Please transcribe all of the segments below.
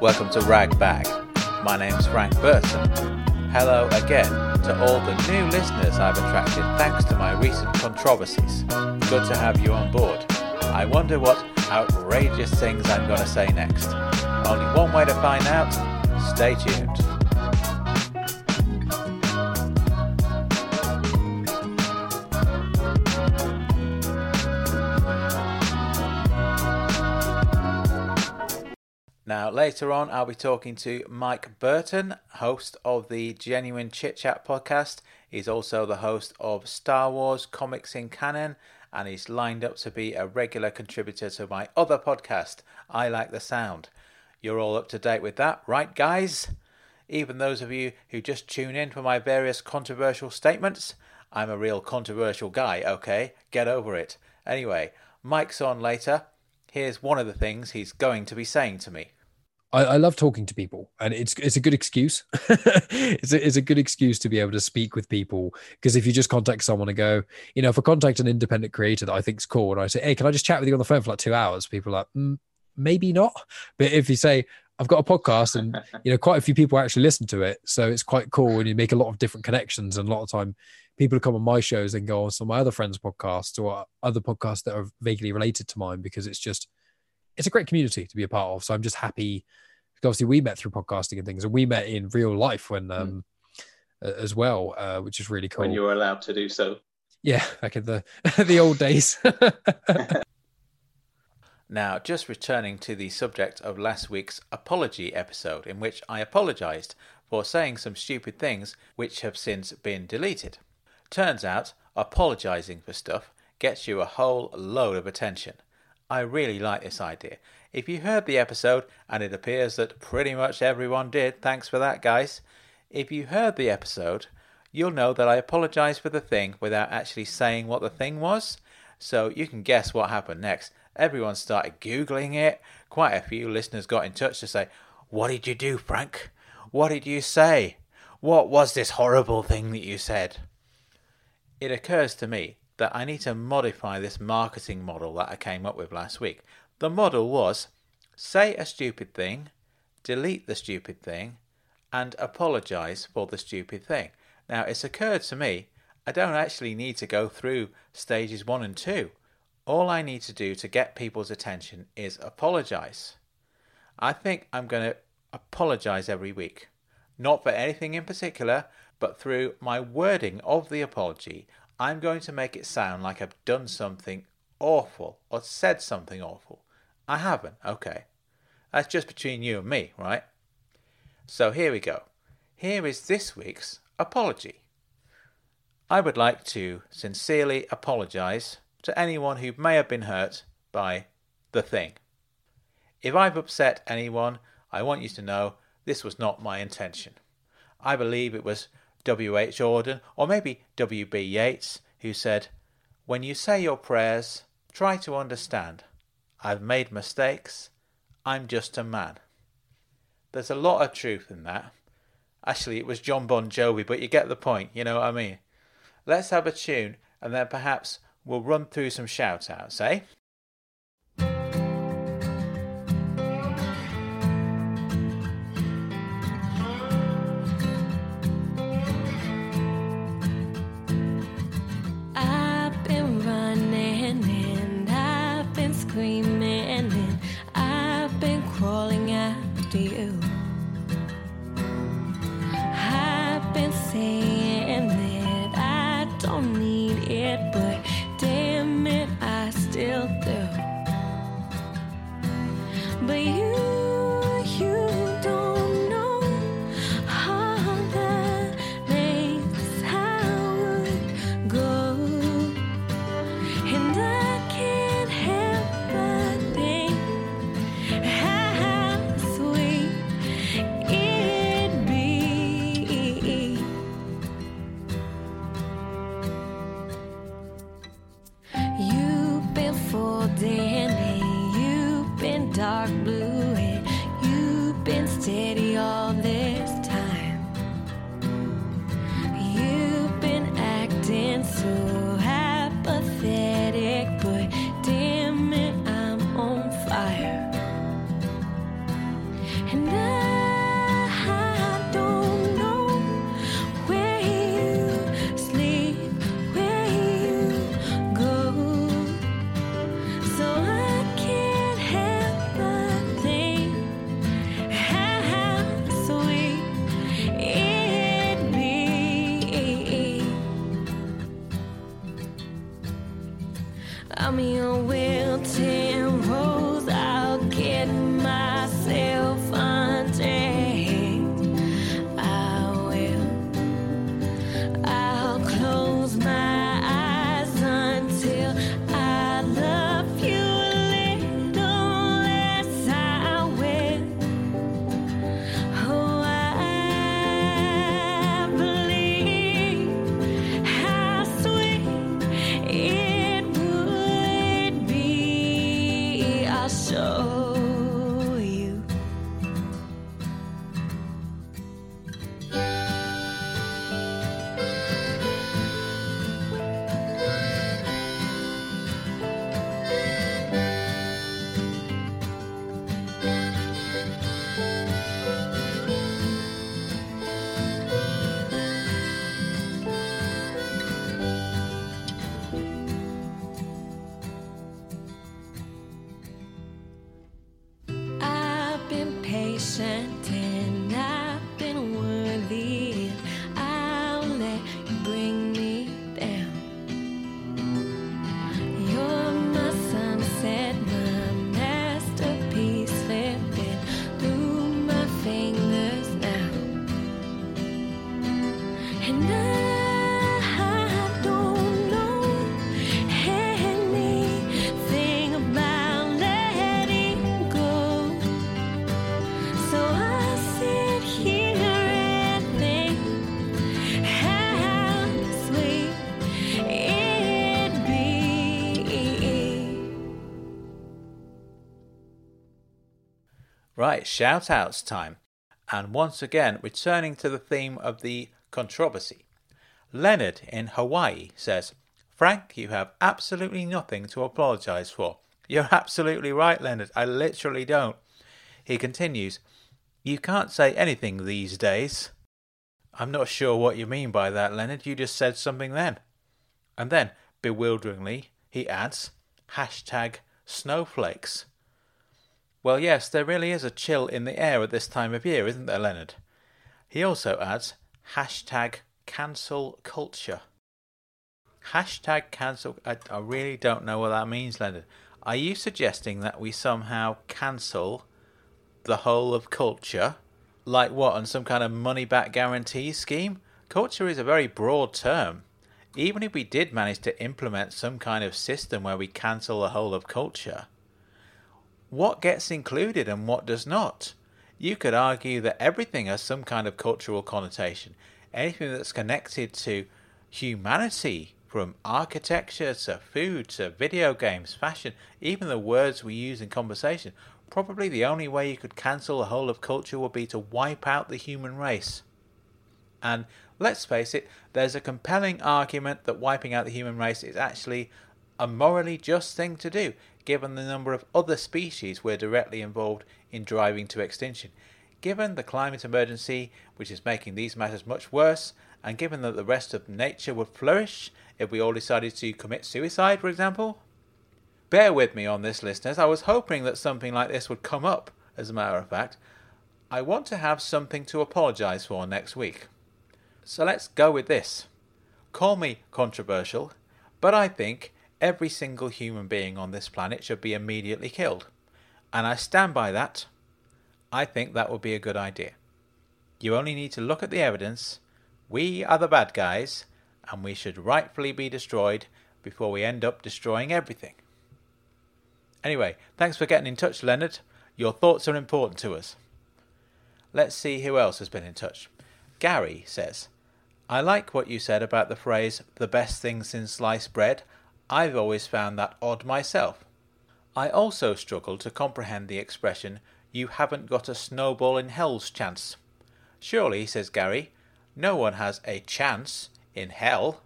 Welcome to Rag Bag. My name's Frank Burton. Hello again to all the new listeners I've attracted thanks to my recent controversies. Good to have you on board. I wonder what outrageous things I'm going to say next. Only one way to find out. Stay tuned. Later on, I'll be talking to Mike Burton, host of the Genuine Chit Chat podcast. He's also the host of Star Wars Comics in Canon, and he's lined up to be a regular contributor to my other podcast, I Like the Sound. You're all up to date with that, right, guys? Even those of you who just tune in for my various controversial statements, I'm a real controversial guy, okay? Get over it. Anyway, Mike's on later. Here's one of the things he's going to be saying to me. I, I, love talking to people, and it's it's a good excuse. it's, a, it's a good excuse to be able to speak with people because if you just contact someone and go, you know, if I contact an independent creator that I think's cool, and I say, hey, can I just chat with you on the phone for like two hours? People are like, mm, maybe not. But if you say, I've got a podcast, and you know, quite a few people actually listen to it, so it's quite cool, and you make a lot of different connections. And a lot of time, people who come on my shows and go on some of my other friends' podcasts or other podcasts that are vaguely related to mine because it's just it's a great community to be a part of. So I'm just happy. Obviously, we met through podcasting and things, and we met in real life when hmm. um, mm. as well, uh, which is really cool. When you were allowed to do so. Yeah, back in the the old days. now, just returning to the subject of last week's apology episode, in which I apologised for saying some stupid things which have since been deleted. Turns out, apologising for stuff gets you a whole load of attention. I really like this idea. If you heard the episode, and it appears that pretty much everyone did, thanks for that, guys. If you heard the episode, you'll know that I apologized for the thing without actually saying what the thing was. So you can guess what happened next. Everyone started Googling it. Quite a few listeners got in touch to say, What did you do, Frank? What did you say? What was this horrible thing that you said? It occurs to me that I need to modify this marketing model that I came up with last week. The model was say a stupid thing, delete the stupid thing, and apologize for the stupid thing. Now, it's occurred to me I don't actually need to go through stages one and two. All I need to do to get people's attention is apologize. I think I'm going to apologize every week. Not for anything in particular, but through my wording of the apology, I'm going to make it sound like I've done something awful or said something awful. I haven't, okay. That's just between you and me, right? So here we go. Here is this week's apology. I would like to sincerely apologize to anyone who may have been hurt by the thing. If I've upset anyone, I want you to know this was not my intention. I believe it was W.H. Auden, or maybe W.B. Yeats, who said, When you say your prayers, try to understand. I've made mistakes. I'm just a man. There's a lot of truth in that. Actually, it was John Bon Jovi, but you get the point, you know what I mean? Let's have a tune and then perhaps we'll run through some shout outs, eh? Right, shout outs time. And once again, returning to the theme of the controversy. Leonard in Hawaii says, Frank, you have absolutely nothing to apologise for. You're absolutely right, Leonard. I literally don't. He continues, You can't say anything these days. I'm not sure what you mean by that, Leonard. You just said something then. And then, bewilderingly, he adds, hashtag snowflakes. Well, yes, there really is a chill in the air at this time of year, isn't there, Leonard? He also adds hashtag cancel culture. Hashtag cancel. I, I really don't know what that means, Leonard. Are you suggesting that we somehow cancel the whole of culture? Like what, on some kind of money back guarantee scheme? Culture is a very broad term. Even if we did manage to implement some kind of system where we cancel the whole of culture, what gets included and what does not? You could argue that everything has some kind of cultural connotation. Anything that's connected to humanity, from architecture to food to video games, fashion, even the words we use in conversation, probably the only way you could cancel the whole of culture would be to wipe out the human race. And let's face it, there's a compelling argument that wiping out the human race is actually a morally just thing to do, given the number of other species we're directly involved in driving to extinction. Given the climate emergency, which is making these matters much worse, and given that the rest of nature would flourish if we all decided to commit suicide, for example? Bear with me on this, listeners. I was hoping that something like this would come up, as a matter of fact. I want to have something to apologise for next week. So let's go with this. Call me controversial, but I think every single human being on this planet should be immediately killed. And I stand by that. I think that would be a good idea. You only need to look at the evidence. We are the bad guys, and we should rightfully be destroyed before we end up destroying everything. Anyway, thanks for getting in touch, Leonard. Your thoughts are important to us. Let's see who else has been in touch. Gary says, I like what you said about the phrase, the best thing since sliced bread. I've always found that odd myself. I also struggle to comprehend the expression, you haven't got a snowball in hell's chance. Surely, says Gary, no one has a chance in hell.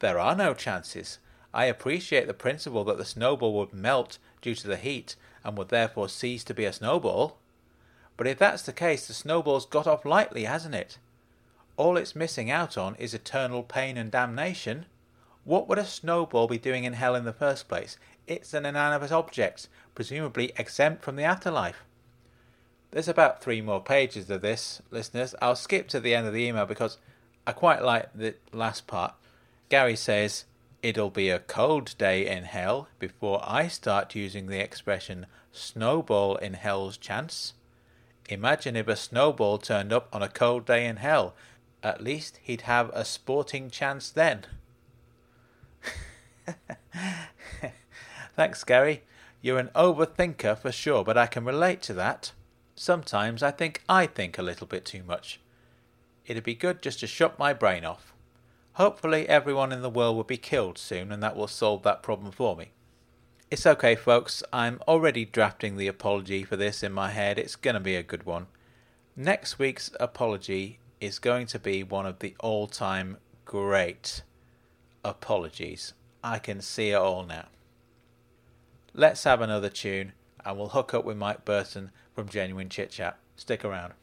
There are no chances. I appreciate the principle that the snowball would melt due to the heat and would therefore cease to be a snowball. But if that's the case, the snowball's got off lightly, hasn't it? All it's missing out on is eternal pain and damnation. What would a snowball be doing in hell in the first place? It's an inanimate object, presumably exempt from the afterlife. There's about three more pages of this, listeners. I'll skip to the end of the email because I quite like the last part. Gary says, It'll be a cold day in hell before I start using the expression snowball in hell's chance. Imagine if a snowball turned up on a cold day in hell. At least he'd have a sporting chance then. Thanks, Gary. You're an overthinker for sure, but I can relate to that. Sometimes I think I think a little bit too much. It'd be good just to shut my brain off. Hopefully, everyone in the world will be killed soon, and that will solve that problem for me. It's okay, folks. I'm already drafting the apology for this in my head. It's going to be a good one. Next week's apology is going to be one of the all time great apologies. I can see it all now. Let's have another tune, and we'll hook up with Mike Burton from Genuine Chit Chat. Stick around.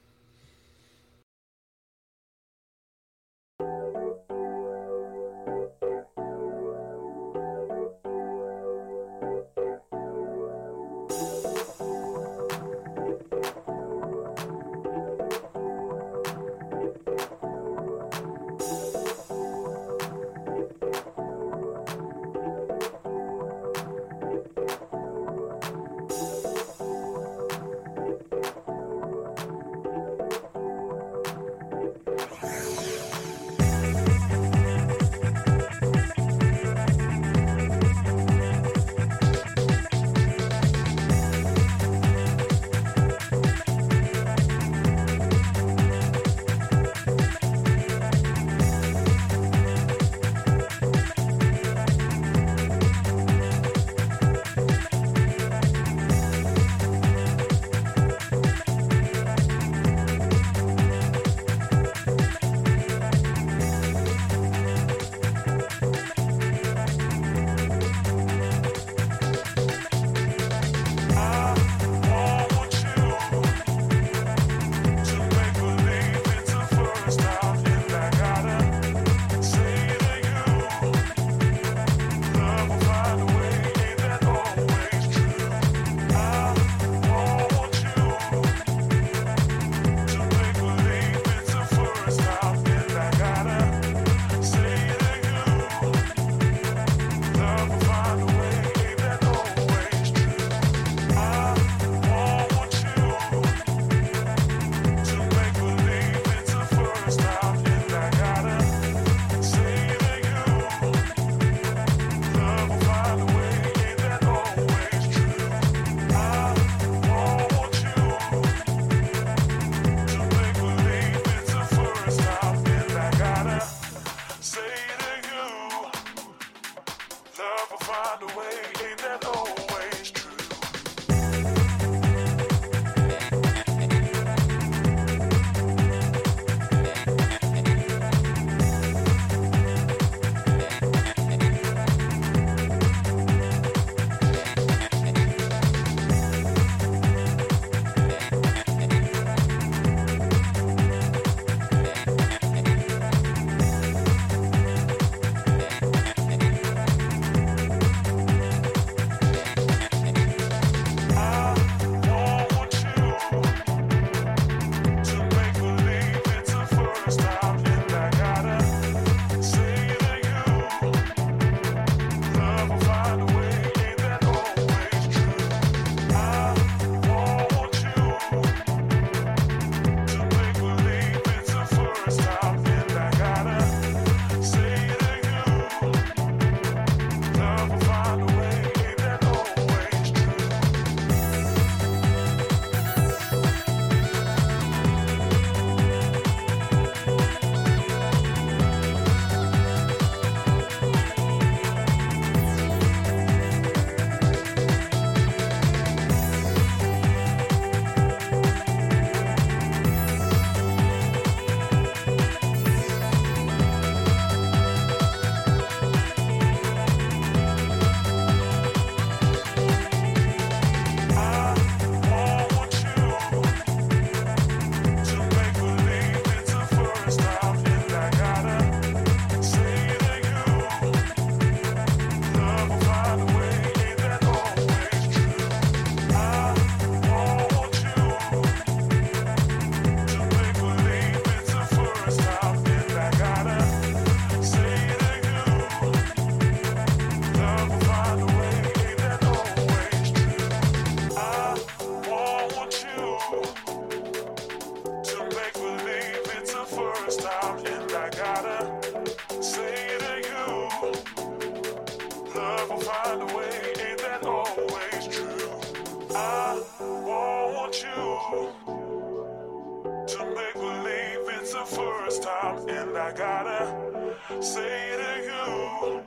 To make believe it's the first time, and I gotta say to you,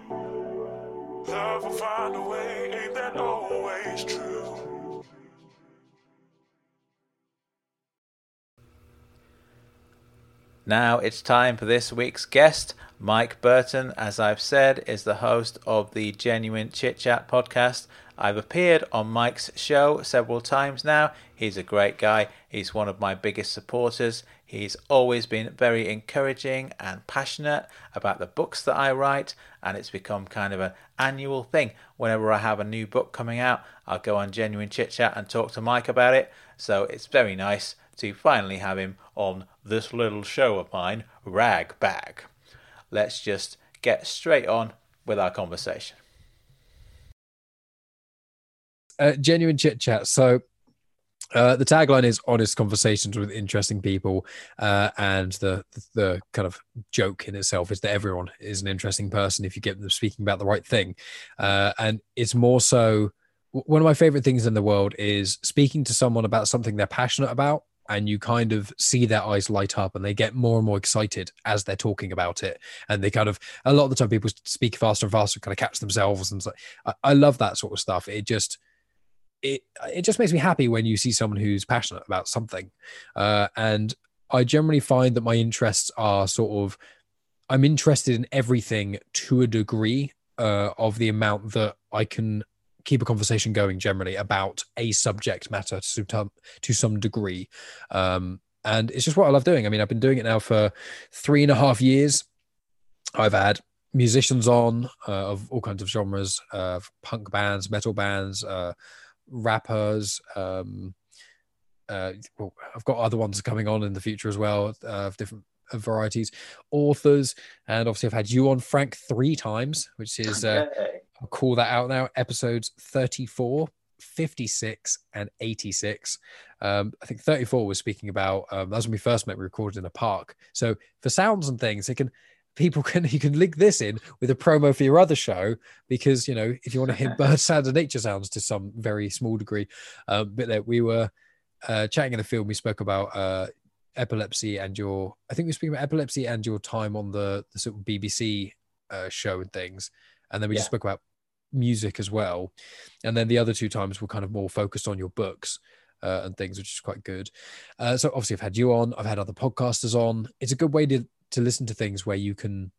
love will find a way, ain't that always true? Now it's time for this week's guest. Mike Burton, as I've said, is the host of the Genuine Chit Chat podcast. I've appeared on Mike's show several times now. He's a great guy. He's one of my biggest supporters. He's always been very encouraging and passionate about the books that I write, and it's become kind of an annual thing. Whenever I have a new book coming out, I'll go on Genuine Chit Chat and talk to Mike about it. So it's very nice to finally have him on this little show of mine, Rag Bag. Let's just get straight on with our conversation. Uh, genuine chit chat. So uh, the tagline is honest conversations with interesting people, uh, and the, the the kind of joke in itself is that everyone is an interesting person if you get them speaking about the right thing, uh, and it's more so. One of my favorite things in the world is speaking to someone about something they're passionate about, and you kind of see their eyes light up, and they get more and more excited as they're talking about it, and they kind of a lot of the time people speak faster and faster, kind of catch themselves, and so I, I love that sort of stuff. It just it it just makes me happy when you see someone who's passionate about something. Uh, and i generally find that my interests are sort of i'm interested in everything to a degree uh, of the amount that i can keep a conversation going generally about a subject matter to some, to some degree. Um, and it's just what i love doing. I mean i've been doing it now for three and a half years. I've had musicians on uh, of all kinds of genres uh, punk bands metal bands uh, rappers. Um, uh, well, I've got other ones coming on in the future as well uh, of different uh, varieties, authors, and obviously I've had you on Frank three times, which is uh, I'll call that out now. Episodes 34, 56, and 86. Um, I think 34 was speaking about um, that was when we first met. We recorded in a park. So for sounds and things, it can people can you can link this in with a promo for your other show because you know if you want to hear bird sounds and nature sounds to some very small degree um, but that we were uh, chatting in the film we spoke about uh, epilepsy and your i think we were speaking about epilepsy and your time on the, the sort of bbc uh, show and things. And then we just spoke about music as well. And then the other two times were kind of more focused on your books uh, and things which is quite good. Uh, so obviously i've had you on. I've had other podcasters on. It's a good way to to listen to things where you can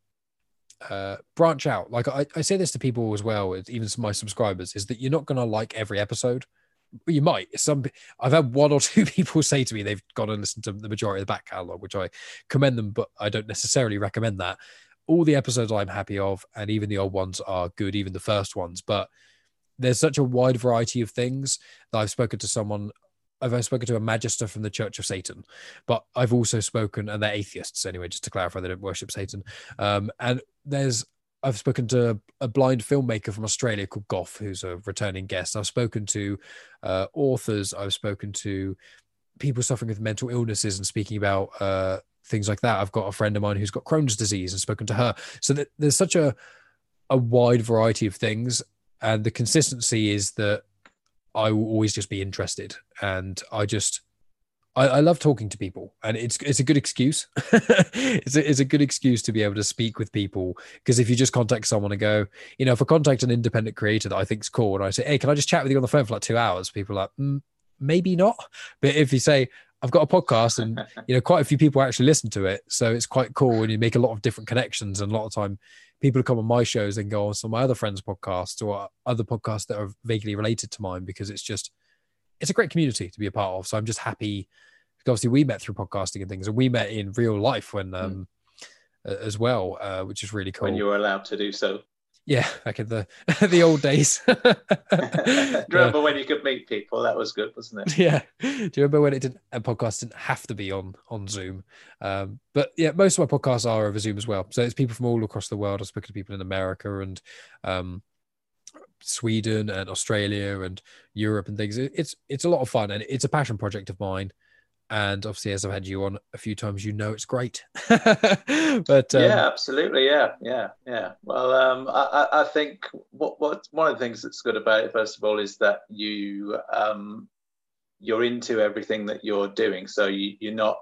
uh, branch out. Like I, I say this to people as well, even my subscribers, is that you're not going to like every episode. You might. Some I've had one or two people say to me they've gone and listened to the majority of the back catalog, which I commend them, but I don't necessarily recommend that. All the episodes I'm happy of, and even the old ones are good, even the first ones. But there's such a wide variety of things that I've spoken to someone I've spoken to a magister from the Church of Satan, but I've also spoken, and they're atheists anyway, just to clarify, they don't worship Satan. Um, and there's, I've spoken to a blind filmmaker from Australia called Goff, who's a returning guest. I've spoken to uh, authors. I've spoken to people suffering with mental illnesses and speaking about uh, things like that. I've got a friend of mine who's got Crohn's disease and spoken to her. So that there's such a a wide variety of things, and the consistency is that I will always just be interested, and I just I, I love talking to people, and it's it's a good excuse. it's a, it's a good excuse to be able to speak with people because if you just contact someone and go, you know, if I contact an independent creator that I think's cool, and I say, hey, can I just chat with you on the phone for like two hours? People are like, mm, maybe not. But if you say I've got a podcast, and you know, quite a few people actually listen to it, so it's quite cool, and you make a lot of different connections, and a lot of time people who come on my shows and go on some of my other friends' podcasts or other podcasts that are vaguely related to mine because it's just it's a great community to be a part of. So I'm just happy. Obviously, we met through podcasting and things, and we met in real life when um uh, as well, uh, which is really cool. when you were allowed to do so. Yeah, back in the the old days. Do you remember when you could meet people? That was good, wasn't it? yeah. Do you remember when it didn't a podcast didn't have to be on on Zoom? Um, but yeah, most of my podcasts are over Zoom as well. So it's people from all across the world. I've spoken to people in America and um, Sweden and Australia and Europe and things. It's it's a lot of fun and it's a passion project of mine. And obviously, as I've had you on a few times, you know it's great. but um, yeah, absolutely. Yeah, yeah, yeah. Well, um, I, I think what what one of the things that's good about it, first of all, is that you um, you're into everything that you're doing. So you you're not.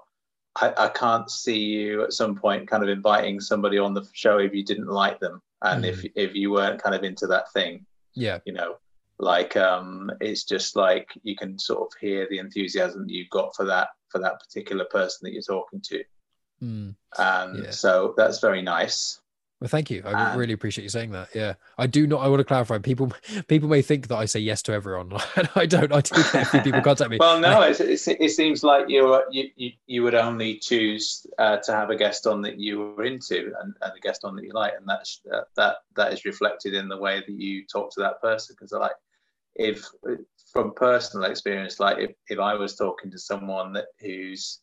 I, I can't see you at some point kind of inviting somebody on the show if you didn't like them and if if you weren't kind of into that thing. yeah, You know, like um, it's just like you can sort of hear the enthusiasm that you've got for that for that particular person that you're talking to, Mm. and Yeah. so that's very nice. Well, thank you. I Um, really appreciate you saying that. Yeah, I do not. I want to clarify. People, people may think that I say yes to everyone. and I don't. I do get a few people contact me. Well, no, it's, it's, it seems like you're, you you you would only choose uh, to have a guest on that you were into and, and a guest on that you like, and that's that that, that is reflected in the way that you talk to that person. Because like, if from personal experience, like if, if I was talking to someone that who's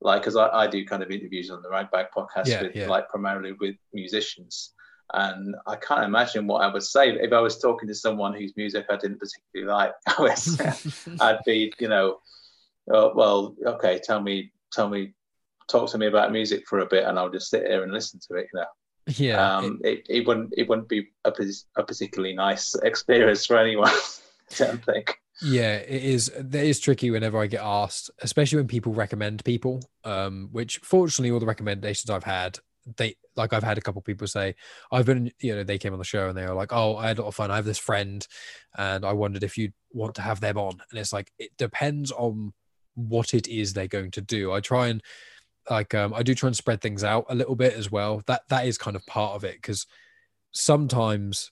like, because I, I do kind of interviews on the Rag Bag podcast Yeah, with yeah. like primarily with musicians. And I can't imagine what I would say if I was talking to someone whose music I didn't particularly like. I was, I'd be, you know, oh, well, okay, tell me, tell me, talk to me about music for a bit, and I'll just sit here and listen to it. You know, yeah, um, it, it wouldn't, it wouldn't be a, a particularly nice experience for anyone. Don't think. Yeah, it is. It is tricky whenever I get asked, especially when people recommend people. Um, which fortunately, all the recommendations I've had, they like I've had a couple people say, I've been, you know, they came on the show and they were like, oh, I had a lot of fun. I have this friend, and I wondered if you'd want to have them on. And it's like it depends on what it is they're going to do. I try and like um, I do try and spread things out a little bit as well. That that is kind of part of it because sometimes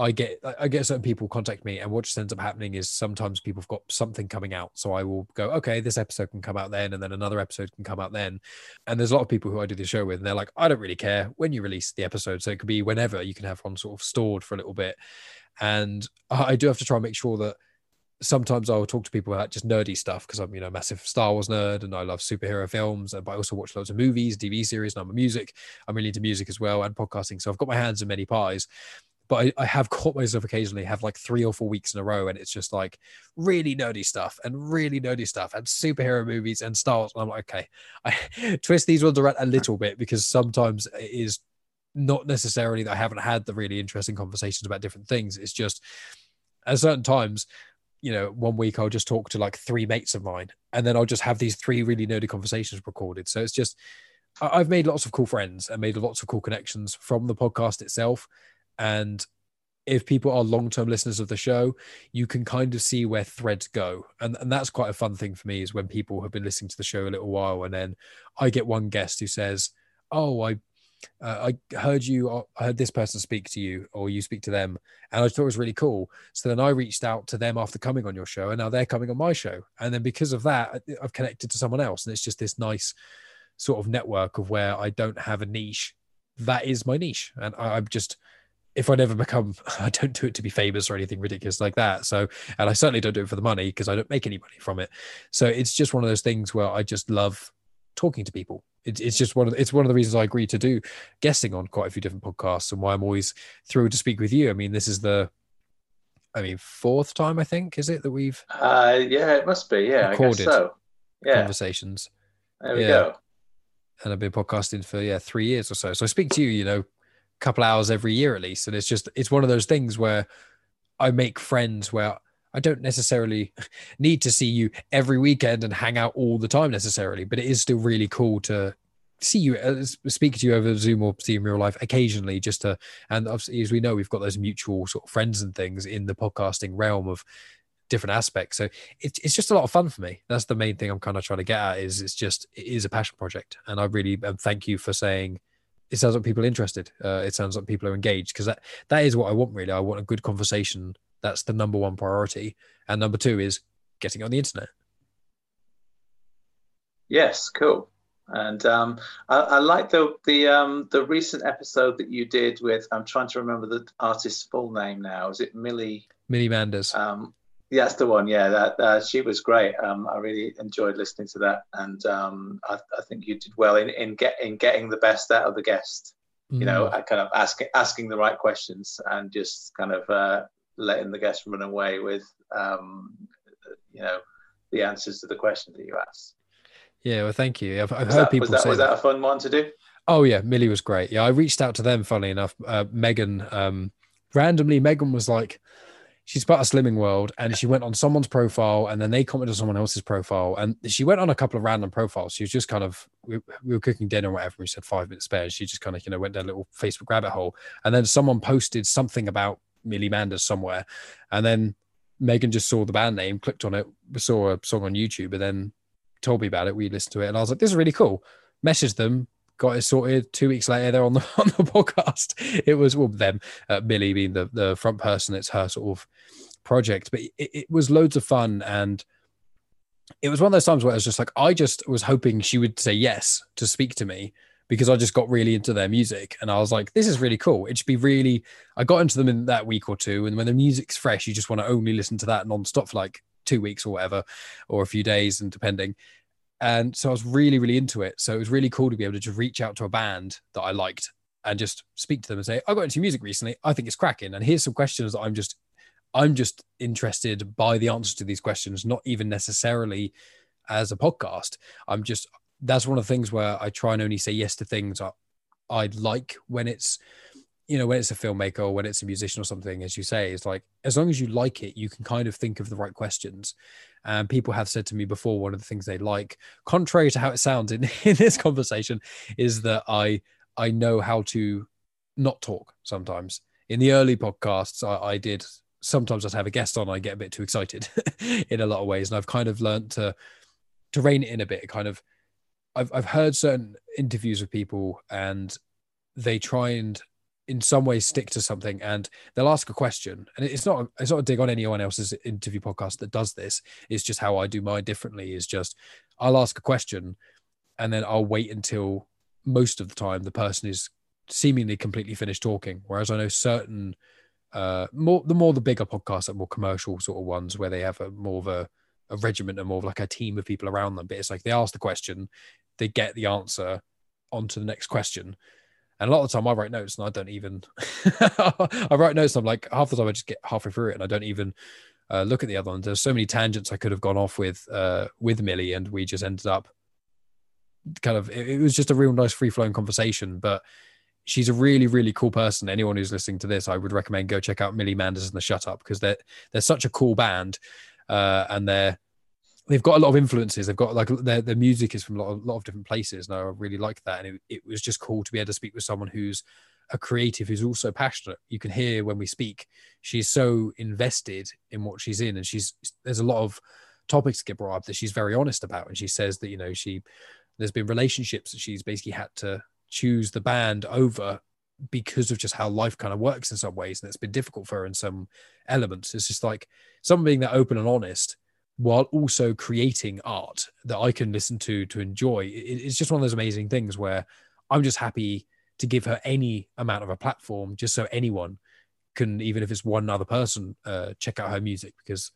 I get I get certain people contact me, and what just ends up happening is sometimes people have got something coming out, so I will go, okay, this episode can come out then, and then another episode can come out then. And there's a lot of people who I do the show with, and they're like, I don't really care when you release the episode, so it could be whenever you can have one sort of stored for a little bit. And I do have to try and make sure that sometimes I will talk to people about just nerdy stuff because I'm, you know, a massive Star Wars nerd and I love superhero films. But I also watch loads of movies, TV series, and I'm a music. I'm really into music as well and podcasting. So I've got my hands in many pies. But I, I have caught myself occasionally have like three or four weeks in a row, and it's just like really nerdy stuff and really nerdy stuff and superhero movies and Star Wars. And I'm like, okay, I twist these ones around a little bit because sometimes it is not necessarily that I haven't had the really interesting conversations about different things. It's just at certain times, you know, one week I'll just talk to like three mates of mine, and then I'll just have these three really nerdy conversations recorded. So it's just, I've made lots of cool friends and made lots of cool connections from the podcast itself. And if people are long term listeners of the show, you can kind of see where threads go. And, and that's quite a fun thing for me is when people have been listening to the show a little while and then I get one guest who says, Oh, I uh, I heard you, I heard this person speak to you, or you speak to them, and I thought it was really cool. So then I reached out to them after coming on your show, and now they're coming on my show. And then because of that, I've connected to someone else, and it's just this nice sort of network of where I don't have a niche. That is my niche, and I, I'm just. If I never become, I don't do it to be famous or anything ridiculous like that. So, and I certainly don't do it for the money because I don't make any money from it. So it's just one of those things where I just love talking to people. It's it's just one of it's one of the reasons I agree to do guesting on quite a few different podcasts and why I'm always thrilled to speak with you. I mean, this is the, I mean, fourth time I think is it that we've Uh, yeah, it must be. Yeah, I Recorded. guess so. Yeah, conversations, there we yeah. go. and I've been podcasting for yeah three years or so. So I speak to you, you know, couple hours every year at least, and it's just it's one of those things where I make friends where I don't necessarily need to see you every weekend and hang out all the time necessarily, but it is still really cool to see you, uh, speak to you over Zoom or see you in real life occasionally, just to. And obviously, as we know, we've got those mutual sort of friends and things in the podcasting realm of different aspects. So it's it's just a lot of fun for me. That's the main thing I'm kind of trying to get at. Is it's just it is a passion project, and I really um, thank you for saying. It sounds like people are interested. Uh, it sounds like people are engaged because that that is what I want really. I want a good conversation. That's the number one priority, and number two is getting on the internet. Yes, cool. And um, I, I like the the um, the recent episode that you did with. I'm trying to remember the artist's full name now. Is it Millie? Mini Manders. Um, that's the one. Yeah, that uh, she was great. Um, I really enjoyed listening to that, and um, I, I think you did well in in, get, in getting the best out of the guest. You know, Mm. kind of asking asking the right questions and just kind of uh, letting the guest run away with, um, you know, the answers to the questions that you asked. Yeah, well, thank you. I've, I've heard that, people was that, say was that. a fun one to do? Oh yeah, Millie was great. Yeah, I reached out to them. Funny enough, uh, Megan. Um, randomly, Megan was like, she's part of Slimming World, and she went on someone's profile, and then they commented on someone else's profile, and she went on a couple of random profiles. She was just kind of, we, we were cooking dinner or whatever. We said five minutes spare. She just kind of, you know, went down a little Facebook rabbit hole, and then someone posted something about Millie Manders somewhere, and then Megan just saw the band name, clicked on it, saw a song on YouTube, and then told me about it. We listened to it, and I was like, "This is really cool." Messaged them, got it sorted. Two weeks later, they're on the on the podcast. It was well them, uh, Millie being the the front person. It's her sort of project, but it, it was loads of fun, and it was one of those times where I was just like, I just was hoping she would say yes to speak to me because I just got really into their music, and I was like, this is really cool. It should be really. I got into them in that week or two, and when the music's fresh, you just want to only listen to that nonstop for like two weeks or whatever, or a few days, and depending. And so I was really, really into it. So it was really cool to be able to just reach out to a band that I liked and just speak to them and say, I got into music recently. I think it's cracking. And here's some questions that I'm just I'm just interested by the answers to these questions, not even necessarily as a podcast. I'm just that's one of the things where I try and only say yes to things I, I like when it's you know when it's a filmmaker or when it's a musician or something as you say it's like as long as you like it you can kind of think of the right questions. And people have said to me before one of the things they like contrary to how it sounds in, in this conversation is that i i know how to not talk sometimes. In the early podcasts i, I did sometimes i'd have a guest on i get a bit too excited in a lot of ways. And i've kind of learned to to rein it in a bit. Kind of i've, I've heard certain interviews with people and they try and in some ways stick to something and they'll ask a question. And it's not it's not a dig on anyone else's interview podcast that does this. It's just how i do mine differently is just i'll ask a question and then i'll wait until most of the time the person is seemingly completely finished talking. Whereas i know certain uh more the more the bigger podcasts like more commercial sort of ones where they have a more of a, a regiment and more of like a team of people around them but it's like they ask the question they get the answer on to the next question and a lot of the time I write notes and I don't even I write notes I'm like half the time I just get halfway through it and I don't even uh, look at the other ones. There's so many tangents I could have gone off with uh, with Millie and we just ended up kind of it, it was just a real nice free flowing conversation. But she's a really really cool person. Anyone who's listening to this, I would recommend go check out Millie Manders and the Shut Up because they're they're such a cool band uh, and they're they've got a lot of influences. They've got like their, their music is from a lot, of, lot of different places. And I really like that. And it, it was just cool to be able to speak with someone who's a creative, who's also passionate. You can hear when we speak, she's so invested in what she's in. And she's, there's a lot of topics to get brought up that she's very honest about. And she says that, you know, she, there's been relationships that she's basically had to choose the band over because of just how life kind of works in some ways. And it's been difficult for her in some elements. It's just like someone being that open and honest while also creating art that I can listen to to enjoy. It's just one of those amazing things where I'm just happy to give her any amount of a platform just so anyone can, even if it's one other person, uh, check out her music because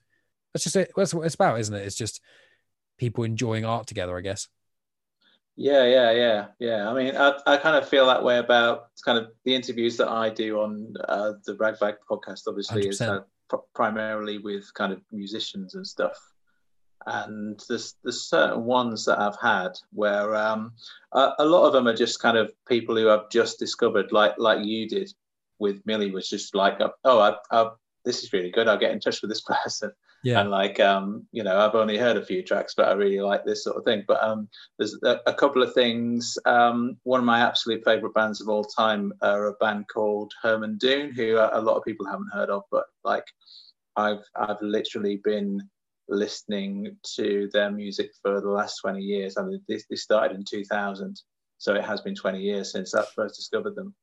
that's just it. That's what it's about, isn't it? It's just people enjoying art together, I guess. Yeah, yeah, yeah, yeah. I mean, I, I kind of feel that way about kind of the interviews that I do on uh, the Rag Bag podcast. Obviously, is 100%. kind of pr- primarily with kind of musicians and stuff. And there's there's certain ones that I've had where um, a, a lot of them are just kind of people who I've just discovered, like like you did with Millie, was just like, oh, I, I, this is really good. I'll get in touch with this person Yeah. and like um you know i've only heard a few tracks but i really like this sort of thing but um there's a, a couple of things um one of my absolute favorite bands of all time are a band called herman Dune, who a a lot of people haven't heard of but like i've i've literally been listening to their music for the last 20 years. I mean started in 2000 so it has been 20 years since i first discovered them.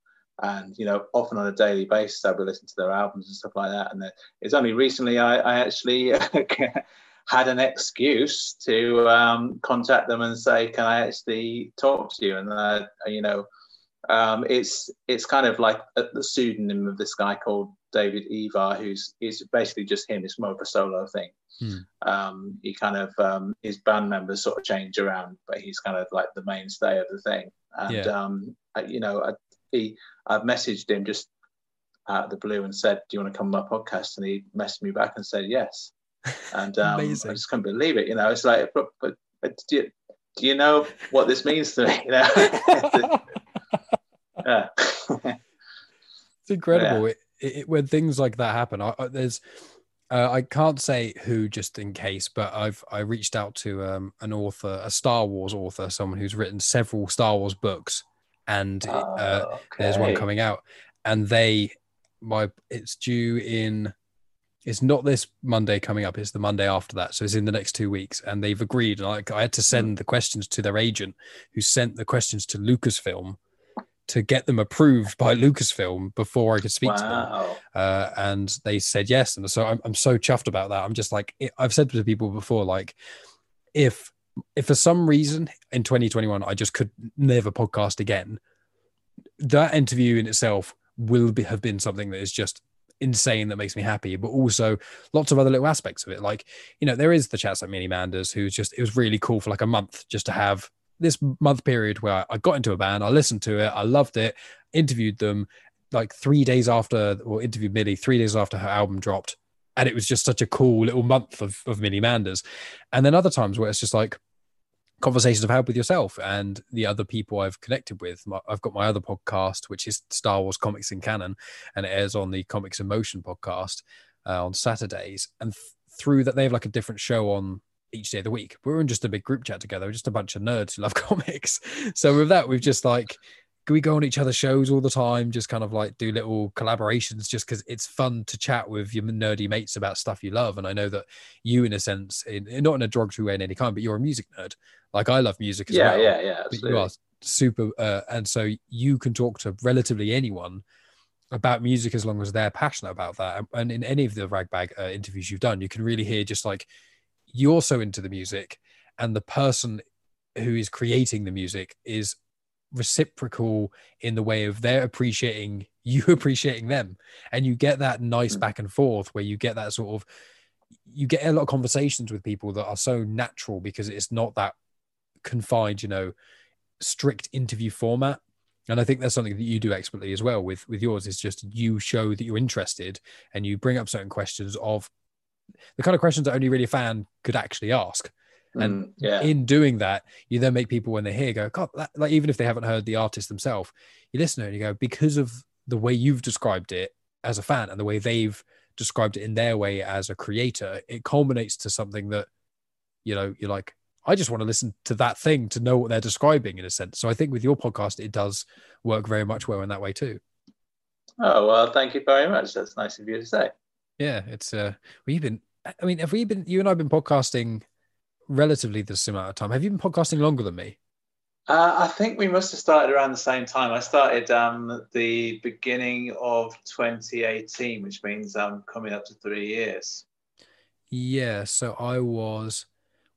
And you know often on a daily basis i'll be listening to their albums and stuff like that. And it's only recently I, I actually had an excuse to um, contact them and say, "Can I actually talk to you?" And uh, you know, um, it's it's kind of like the pseudonym of this guy called David Ivar, who's is basically just him. It's more of a solo thing. Hmm. Um, he kind of um, his band members sort of change around, but he's kind of like the mainstay of the thing. And Yeah. um, I, you know, I, he I've messaged him just out of the blue and said, "Do you want to come on my podcast?" And he messaged me back and said yes. And um, I just couldn't believe it. You know, it's like, but but, but do you, do you know what this means to me? You know? yeah. It's incredible it, it, when things like that happen. I, I, there's, uh, I can't say who just in case, but I've I reached out to um, an author, a Star Wars author, someone who's written several Star Wars books, and uh, Oh, there's one coming out, and they, my it's due in. It's not this Monday coming up. It's the Monday after that. So it's in the next two weeks, and they've agreed. And I, I had to send the questions to their agent, who sent the questions to Lucasfilm to get them approved by Lucasfilm before I could speak to them uh, and they said yes. And so I'm, I'm so chuffed about that. I'm just like I've said to people before, like if if for some reason in 2021 I just could never podcast again, that interview in itself will be, have been something that is just insane that makes me happy but also lots of other little aspects of it like you know there is the chats like Millie Manders who's just it was really cool for like a month just to have this month period where I got into a band, I listened to it, I loved it, interviewed them like three days after, or interviewed Millie three days after her album dropped. And it was just such a cool little month of, of Millie Manders. And then other times where it's just like conversations I've had with yourself and the other people I've connected with. I've got my other podcast, which is Star Wars Comics in Canon, and it airs on the Comics in Motion podcast uh, on Saturdays. And th- through that, they have like a different show on each day of the week. We're in just a big group chat together, We're just a bunch of nerds who love comics. So with that, we've just like we go on each other's shows all the time, just kind of like do little collaborations, just because it's fun to chat with your nerdy mates about stuff you love. And I know that you, in a sense, in, not in a derogatory way in any kind, but you're a music nerd. Like I love music as Yeah, well. yeah, yeah. But you are super, uh, and so you can talk to relatively anyone about music as long as they're passionate about that. And- And in any of the Rag Bag uh, interviews you've done, you can really hear just like you're so into the music, and the person who is creating the music is reciprocal in the way of they're appreciating you appreciating them and you get that nice Mm. back and forth where you get that sort of you get a lot of conversations with people that are so natural because it's not that confined you know strict interview format and i think that's something that you do expertly as well with with yours is just you show that you're interested and you bring up certain questions of the kind of questions that only really a fan could actually ask and Mm, yeah. in doing that, you then make people when they hear go, God, that, like even if they haven't heard the artist themselves, you listen to it and you go, because of the way you've described it as a fan and the way they've described it in their way as a creator, it culminates to something that, you know, you're like, I just want to listen to that thing to know what they're describing in a sense. So I think with your podcast, it does work very much well in that way too. Oh well, thank you very much. That's nice of you to say. Yeah, it's uh we've been I mean, have we been you and I have been podcasting relatively the same amount of time? Have you been podcasting longer than me? Uh, I think we must have started around the same time. I started um, the beginning of 2018, which means I'm coming up to three years. Yeah, so I was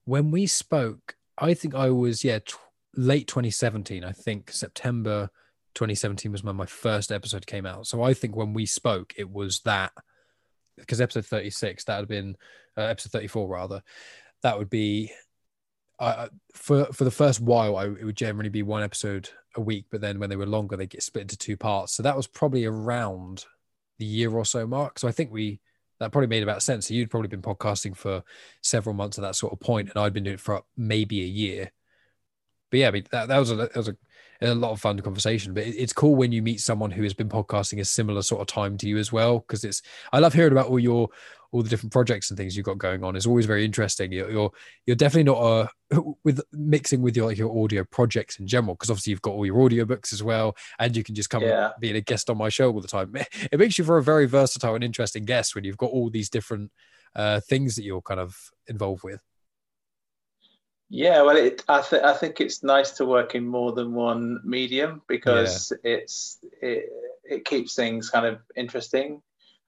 when we spoke. I think I was yeah tw- late 2017. I think September 2017 was when my first episode came out. So I think when we spoke, it was that because episode 36 that would been uh, episode 34 rather. That would be uh, for for the first while. I, it would generally be one episode a week, but then when they were longer, they get split into two parts. So that was probably around the year or so mark. So I think we that probably made about sense. So you'd probably been podcasting for several months at that sort of point, and I'd been doing it for maybe a year. But yeah, I mean that, that was a that was a, a lot of fun conversation. But it's cool when you meet someone who has been podcasting a similar sort of time to you as well, because it's I love hearing about all your all the different projects and things you've got going on. It's always very interesting. You're you're, you're definitely not a with mixing with your like your audio projects in general, because obviously you've got all your audio books as well, and you can just come Yeah. being a guest on my show all the time. It makes you for a very versatile and interesting guest when you've got all these different uh, things that you're kind of involved with. Yeah, well, it, I, th- I think it's nice to work in more than one medium because it's it, it keeps things kind of interesting.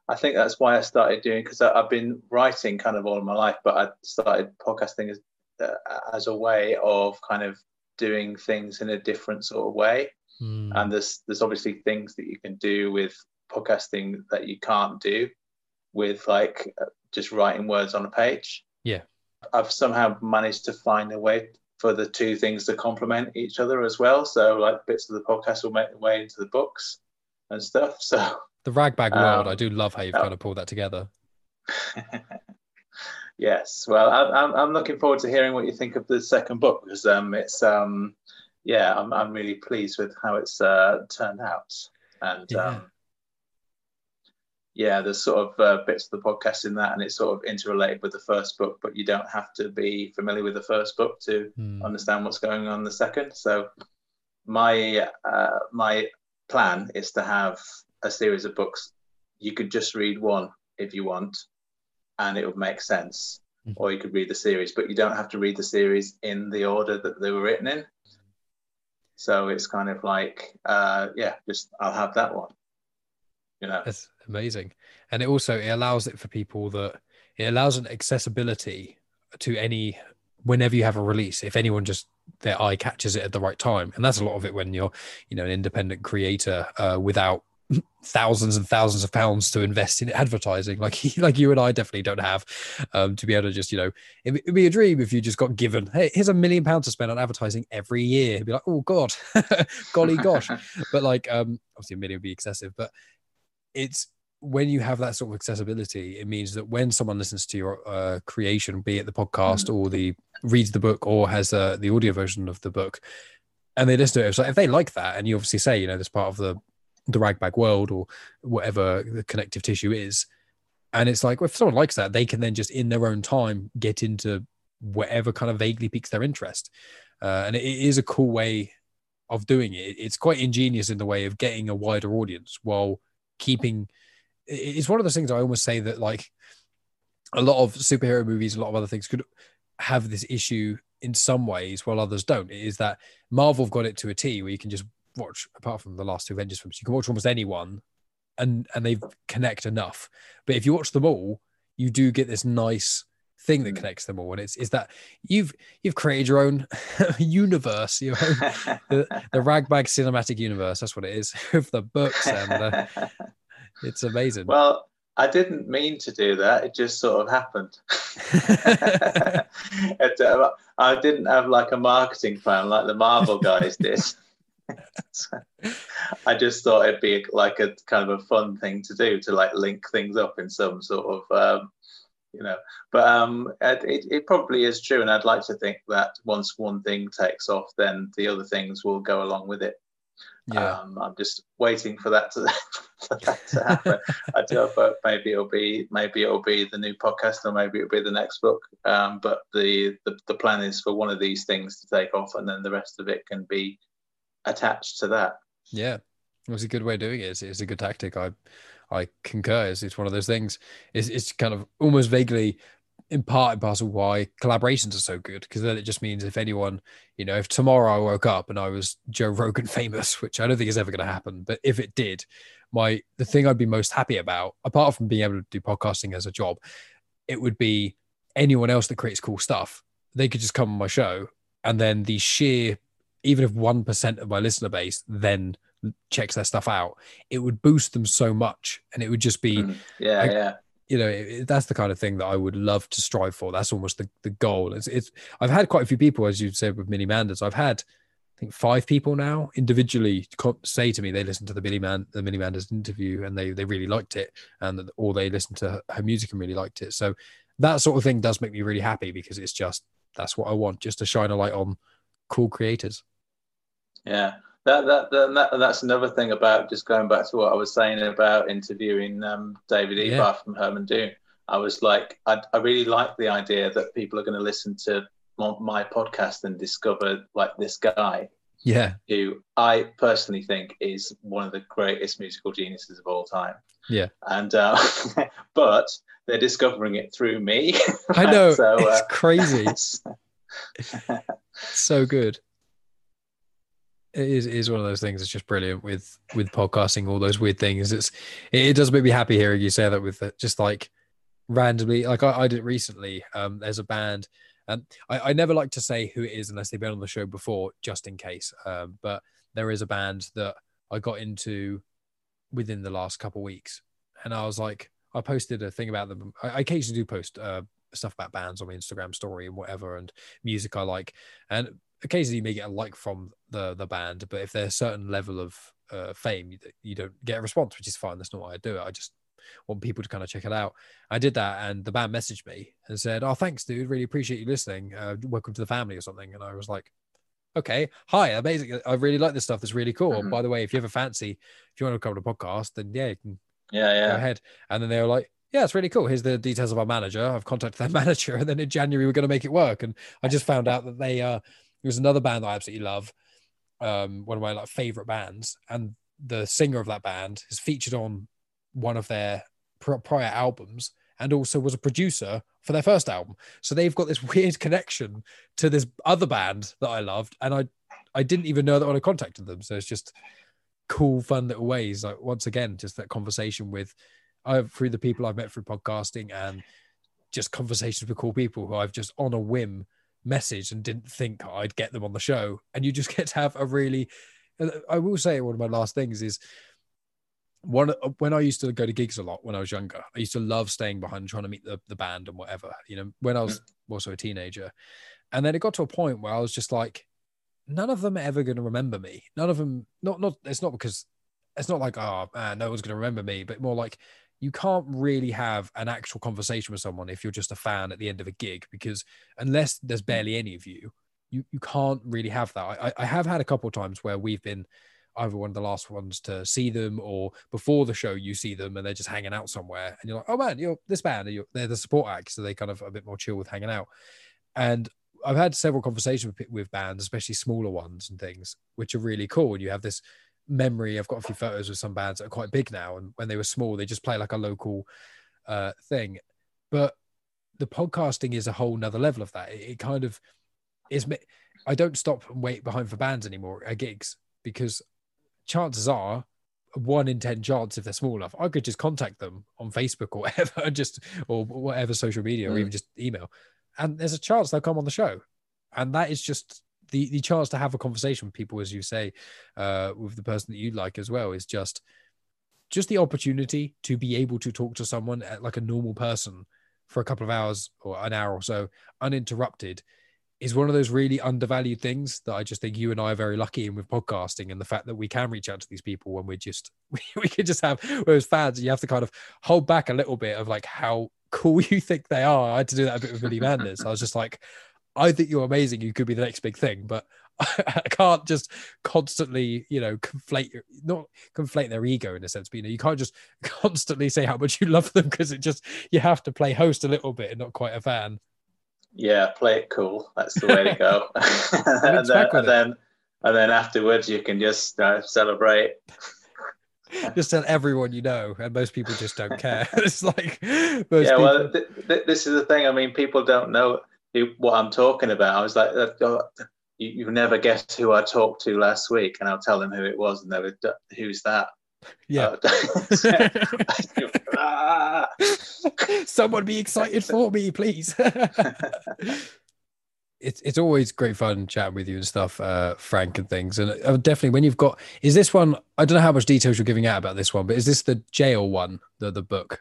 I think that's why I started doing because I've been writing kind of all of my life, but I started podcasting as uh, as a way of kind of doing things in a different sort of way. Hmm. And there's there's obviously things that you can do with podcasting that you can't do with like uh, just writing words on a page. Yeah. I've somehow managed to find a way for the two things to complement each other as well. So like bits of the podcast will make their way into the books and stuff. So the Rag Bag world, Um, I do love how you've oh. kind of pulled that together. Yes. Well, I, I'm I'm looking forward to hearing what you think of the second book because um, it's um, yeah, I'm I'm really pleased with how it's uh, turned out, and Yeah. um, yeah, there's sort of uh, bits of the podcast in that, and it's sort of interrelated with the first book, but you don't have to be familiar with the first book to Hmm. understand what's going on in the second. So my uh, my plan is to have a series of books. You could just read one if you want, and it would make sense. Mhm. Or you could read the series, but you don't have to read the series in the order that they were written in. So it's kind of like, uh, yeah, just I'll have that one. Know, That's amazing. And it also it allows it for people that it allows an accessibility to any whenever you have a release. If anyone just their eye catches it at the right time, and that's a lot of it when you're, you know, an independent creator uh, without thousands and thousands of pounds to invest in advertising, like like you and I definitely don't have, um, to be able to just you know, it, it'd be a dream if you just got given, hey, here's a million pounds to spend on advertising every year. It'd be like, oh god, golly gosh but like um obviously a million would be excessive but it's when you have that sort of accessibility it means that when someone listens to your uh, creation be it the podcast or the reads the book or has uh, the audio version of the book and they listen to it it's like if they like that and you obviously say you know this part of the the Rag Bag world or whatever the connective tissue is and it's like well, if someone likes that they can then just in their own time get into whatever kind of vaguely piques their interest uh, and it is a cool way of doing it. It's quite ingenious in the way of getting a wider audience while keeping. It's one of those things I almost say that like a lot of superhero movies, a lot of other things could have this issue in some ways, while others don't. It is that Marvel got it to a T where you can just watch, apart from the last two Avengers films, you can watch almost anyone, and and they connect enough. But if you watch them all, you do get this nice thing that Mm. connects them all, and it's is that you've you've created your own universe, your own the, the Rag Bag cinematic universe. That's what it is with the books, and uh, it's amazing. well, I didn't mean to do that. It just sort of happened. It, uh, I didn't have like a marketing plan like the Marvel guys did. So, I just thought it'd be like a kind of a fun thing to do to like link things up in some sort of, um, you know. But um, it, it, probably is true, and I'd like to think that once one thing takes off, then the other things will go along with it. yeah, Um, I'm just waiting for that to, for that to happen. I do, but maybe it'll be maybe it'll be the new podcast, or maybe it'll be the next book. Um, but the, the the plan is for one of these things to take off, and then the rest of it can be attached to that. yeah. It was a good way of doing it. It's, it's a good tactic. I I concur. It's, it's one of those things. It's, it's kind of almost vaguely in part and parcel why collaborations are so good because then it just means if anyone, you know, if tomorrow I woke up and I was Joe Rogan famous, which I don't think is ever going to happen, but if it did, my the thing I'd be most happy about, apart from being able to do podcasting as a job, it would be anyone else that creates cool stuff. They could just come on my show, and then the sheer, even if one percent of my listener base then checks their stuff out, it would boost them so much, and it would just be Mm. Yeah, I- yeah. you know it, that's the kind of thing that I would love to strive for. That's almost the, the goal. It's, it's I've had quite a few people, as you said with Millie Manders. I've had I think five people now individually say to me they listened to the Billy Man the Millie Manders interview and they they really liked it, and that- or they listened to her music and really liked it. So that sort of thing does make me really happy because it's just that's what I want, just to shine a light on cool creators. Yeah, that, that that that that's another thing about just going back to what I was saying about interviewing um, David Yeah. Ivar from Herman Düne. I was like, I, I really like the idea that people are going to listen to my, my podcast and discover like this guy Yeah, who I personally think is one of the greatest musical geniuses of all time. Yeah. and uh, but they're discovering it through me. I know so, it's uh, crazy. so good. It is, one of those things. It's just brilliant with with podcasting. All those weird things. It's it, it does make me happy hearing you say that with uh, just like randomly. Like I, I did recently. Um, there's a band, and I, I never like to say who it is unless they've been on the show before, just in case. Um, but there is a band that I got into within the last couple weeks, and I was like, I posted a thing about them. I, I occasionally do post uh, stuff about bands on my Instagram story and whatever, and music I like. And occasionally you may get a like from the the band, but if there's a certain level of uh, fame, you, you don't get a response, which is fine. That's not why I do it. I just want people to kind of check it out. I did that, and the band messaged me and said, "Oh, thanks, dude. Really appreciate you listening. Uh, welcome to the family or something." And I was like, "Okay, hi, amazing. I really like this stuff. That's really cool. Mhm. By the way, if you ever fancy, if you want to come to the podcast, then yeah, you can Yeah, go yeah. ahead." And then they were like. Yeah, it's really cool. Here's the details of our manager. I've contacted their manager, and then in January we're going to make it work. And I just found out that they uh, there's another band that I absolutely love, um, one of my like favorite bands, and the singer of that band is featured on one of their pr- prior albums, and also was a producer for their first album. So they've got this weird connection to this other band that I loved, and I I didn't even know that when I contacted them. So it's just cool, fun little ways. Like once again, just that conversation with I through the people I've met through podcasting and just conversations with cool people who I've just on a whim messaged and didn't think I'd get them on the show. And you just get to have a really I will say one of my last things is one when I used to go to gigs a lot when I was younger, I used to love staying behind trying to meet the, the band and whatever, you know, when I was mm. also a teenager. And then it got to a point where I was just like, none of them are ever going to remember me. None of them, not, not, it's not because it's not like, oh, man, no one's going to remember me, but more like you can't really have an actual conversation with someone if you're just a fan at the end of a gig because unless there's mm. barely any of you, you, you can't really have that. I, I have had a couple of times where we've been either one of the last ones to see them or before the show you see them and they're just hanging out somewhere and you're like, oh man, you're this band, you're, they're the support act, so they kind of a bit more chill with hanging out. And I've had several conversations with, with bands, especially smaller ones and things, which are really cool. And you have this memory. I've got a few photos with some bands that are quite big now, and when they were small, they just play like a local uh, thing. But the podcasting is a whole nother level of that. It, it kind of is. I don't stop and wait behind for bands anymore at gigs because chances are one in 10 chance if they're small enough i could just contact them on facebook or whatever just or whatever social media or Mm. even just email and there's a chance they'll come on the show and that is just the the chance to have a conversation with people as you say uh with the person that you like as well is just just the opportunity to be able to talk to someone at like a normal person for a couple of hours or an hour or so uninterrupted is one of those really undervalued things that I just think you and I are very lucky in with podcasting and the fact that we can reach out to these people when we're just we, we could just have whereas fans you have to kind of hold back a little bit of like how cool you think they are. I had to do that a bit with Millie Manders. I was just like, I think you're amazing. You could be the next big thing, but I can't just constantly, you know, conflate your not conflate their ego in a sense, but you know, you can't just constantly say how much you love them because it just you have to play host a little bit and not quite a fan. Yeah, play it cool. That's the way to go. and, then, and then and then afterwards you can just uh, celebrate. Just tell everyone you know, and most people just don't care. it's like most yeah, people, well, th- th- this is the thing. I mean, people don't know who, what I'm talking about. I was like, oh, you, you never guessed who I talked to last week, and I'll tell them who it was, and they were, who's that? yeah. Uh. Someone be excited for me, please. it's it's always great fun chatting with you and stuff, uh, Frank and things. And uh, definitely when you've got is this one? I don't know how much details you're giving out about this one, but is this the jail one, the the book?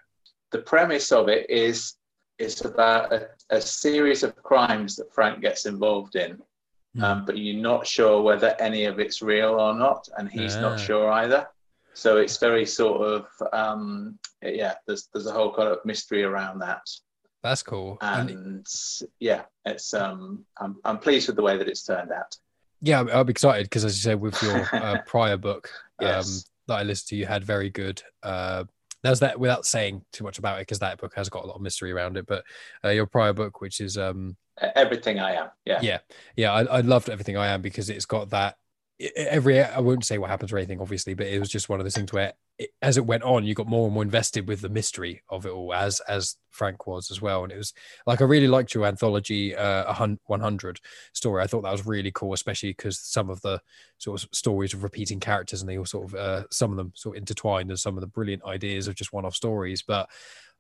the premise of it is it's about a, a series of crimes that Frank gets involved in, Hmm. um, but you're not sure whether any of it's real or not, and he's Ah. not sure either. So it's very sort of um, yeah. There's there's a whole kind of mystery around that, That's cool. And and yeah, it's um, I'm I'm pleased with the way that it's turned out. yeah, I'm, excited because as you said, with your uh, prior book um, that I listened to, you had very good. Uh, there's that without saying too much about it because that book has got a lot of mystery around it. But uh, your prior book, which is um, Everything I am, yeah, yeah yeah I, I loved everything i am because it's got that every i won't say what happens or anything obviously but it was just one of those things where it, as it went on you got more and more invested with the mystery of it all as as frank was as well. And it was like i really liked your anthology uh a 100 story. I thought that was really cool especially because some of the sort of stories of repeating characters and they all sort of uh some of them sort of intertwined and some of the brilliant ideas of just one-off stories. But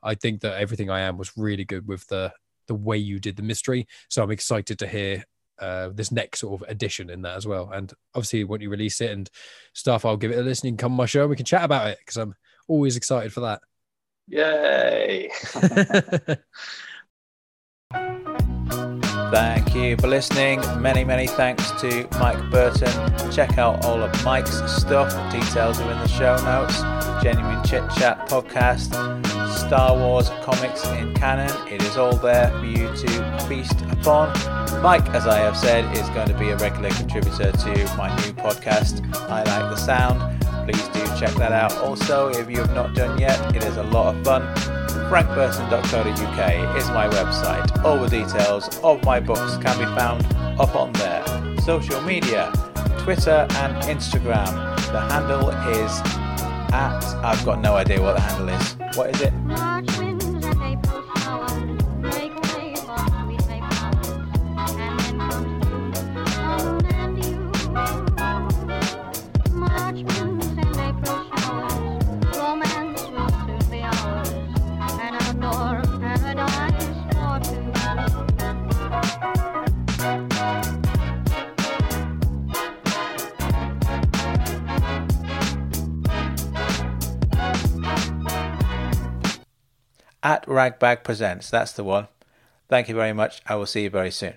i think that everything i am was really good with the the way you did the mystery. So I'm excited to hear uh, this next sort of edition in that as well. And obviously, when you release it and stuff, I'll give it a listen. You can come on my show and we can chat about it because I'm always excited for that. yay! Thank you for listening. Many, many thanks to Mike Burton. Check out all of Mike's stuff. Details are in the show notes. Genuine Chit Chat podcast, Star Wars comics in canon. It is all there for you to feast upon. Mike, as I have said, is going to be a regular contributor to my new podcast. I like the sound. Please do check that out. Also, if you have not done yet, it is a lot of fun. frankburton.co.uk is my website. All the details of my books can be found up on there. Social media, Twitter and Instagram. The handle is at, I've got no idea what the handle is. What is it? At Ragbag Presents. That's the one. Thank you very much. I will see you very soon.